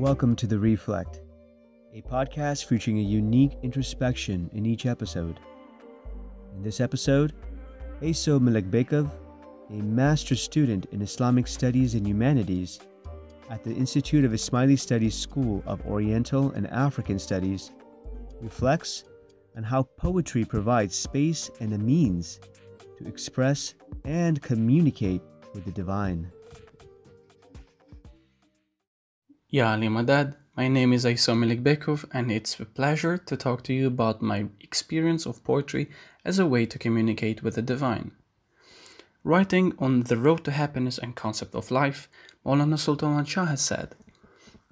Welcome to The Reflect, a podcast featuring a unique introspection in each episode. In this episode, Ayso Milikbekov, a master's student in Islamic Studies and Humanities at the Institute of Ismaili Studies School of Oriental and African Studies, reflects on how poetry provides space and a means to express and communicate with the divine. Ya Ali Madad, my name is Aisa Bekov, and it's a pleasure to talk to you about my experience of poetry as a way to communicate with the divine. Writing on The Road to Happiness and Concept of Life, Maulana Sultan Shah has said,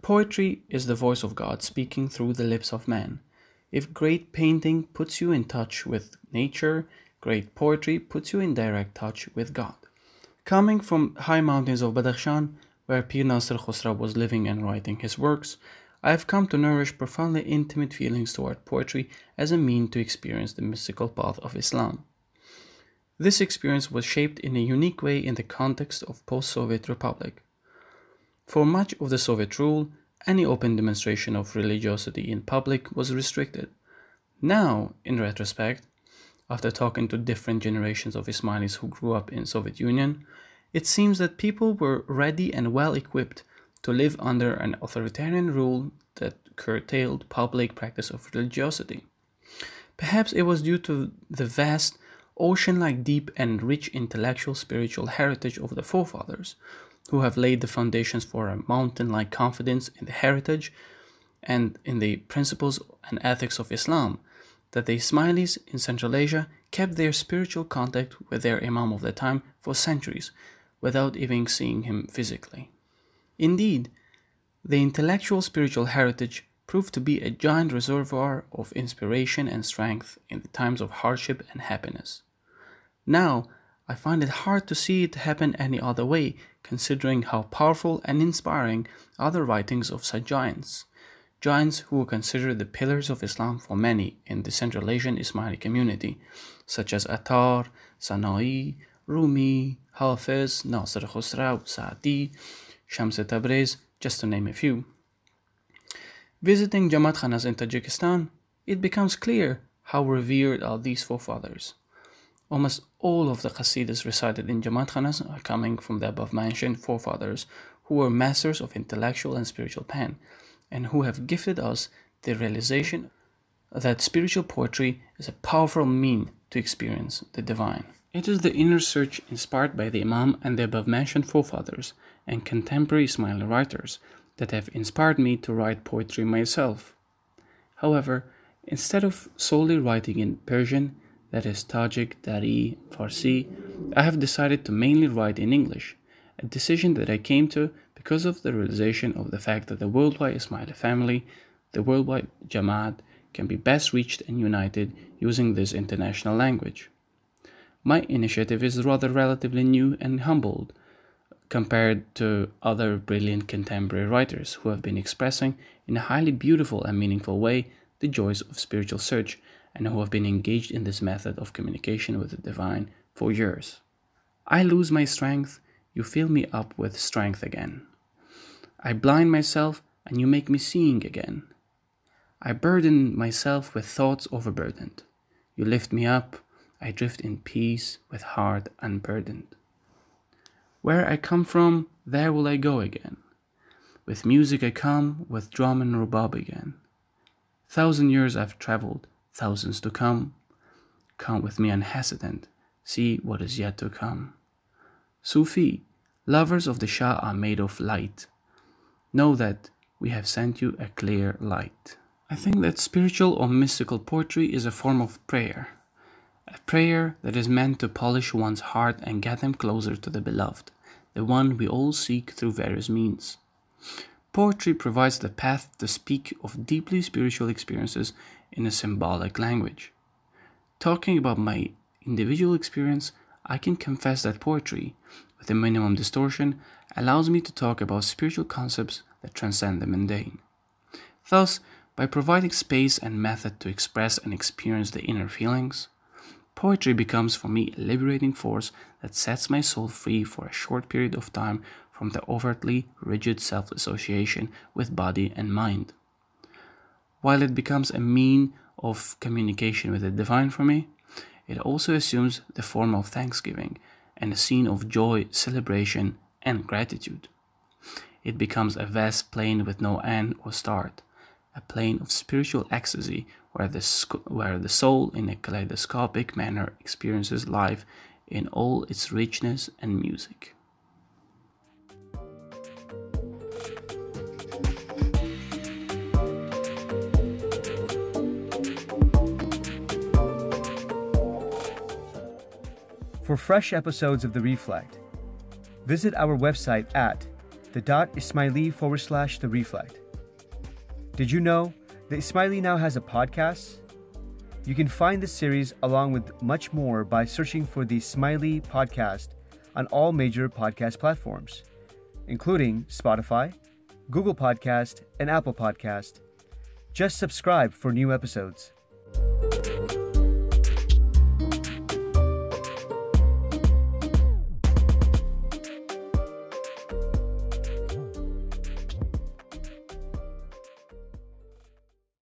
Poetry is the voice of God speaking through the lips of man. If great painting puts you in touch with nature, great poetry puts you in direct touch with God. Coming from high mountains of Badakhshan, where Pir Nasir Khosraw was living and writing his works, I have come to nourish profoundly intimate feelings toward poetry as a mean to experience the mystical path of Islam. This experience was shaped in a unique way in the context of post-Soviet republic. For much of the Soviet rule, any open demonstration of religiosity in public was restricted. Now, in retrospect, after talking to different generations of Ismailis who grew up in Soviet Union, it seems that people were ready and well equipped to live under an authoritarian rule that curtailed public practice of religiosity. Perhaps it was due to the vast, ocean like deep and rich intellectual spiritual heritage of the forefathers, who have laid the foundations for a mountain like confidence in the heritage and in the principles and ethics of Islam, that the Ismailis in Central Asia kept their spiritual contact with their Imam of the time for centuries without even seeing him physically. Indeed, the intellectual spiritual heritage proved to be a giant reservoir of inspiration and strength in the times of hardship and happiness. Now, I find it hard to see it happen any other way, considering how powerful and inspiring are the writings of such giants. Giants who were considered the pillars of Islam for many in the Central Asian Ismaili community, such as Attar, Sanai, Rumi, Hafiz, Nasir Khosraw, Saadi, Shams Tabriz, just to name a few. Visiting Jamaat Khanas in Tajikistan, it becomes clear how revered are these forefathers. Almost all of the Qasidas recited in Jamaat Khanas are coming from the above mentioned forefathers who were masters of intellectual and spiritual pen and who have gifted us the realization that spiritual poetry is a powerful mean to experience the divine. It is the inner search inspired by the Imam and the above mentioned forefathers and contemporary Ismaili writers that have inspired me to write poetry myself. However, instead of solely writing in Persian, that is Tajik, Dari, Farsi, I have decided to mainly write in English, a decision that I came to because of the realization of the fact that the worldwide Ismaili family, the worldwide Jamaat, can be best reached and united using this international language. My initiative is rather relatively new and humbled compared to other brilliant contemporary writers who have been expressing in a highly beautiful and meaningful way the joys of spiritual search and who have been engaged in this method of communication with the divine for years. I lose my strength, you fill me up with strength again. I blind myself, and you make me seeing again. I burden myself with thoughts overburdened. You lift me up, I drift in peace with heart unburdened. Where I come from, there will I go again. With music I come, with drum and rubab again. Thousand years I've traveled, thousands to come. Come with me unhesitant, see what is yet to come. Sufi, lovers of the Shah are made of light. Know that we have sent you a clear light. I think that spiritual or mystical poetry is a form of prayer a prayer that is meant to polish one's heart and get them closer to the beloved, the one we all seek through various means. Poetry provides the path to speak of deeply spiritual experiences in a symbolic language. Talking about my individual experience, I can confess that poetry, with a minimum distortion, allows me to talk about spiritual concepts that transcend the mundane. Thus, by providing space and method to express and experience the inner feelings, Poetry becomes for me a liberating force that sets my soul free for a short period of time from the overtly rigid self association with body and mind. While it becomes a mean of communication with the divine for me, it also assumes the form of thanksgiving and a scene of joy, celebration, and gratitude. It becomes a vast plain with no end or start, a plane of spiritual ecstasy where the, where the soul, in a kaleidoscopic manner, experiences life in all its richness and music. For fresh episodes of The Reflect, visit our website at the dot Ismaili forward slash The Reflect. Did you know that Ismaili now has a podcast? You can find this series along with much more by searching for the Ismaili Podcast on all major podcast platforms, including Spotify, Google Podcast, and Apple Podcast. Just subscribe for new episodes.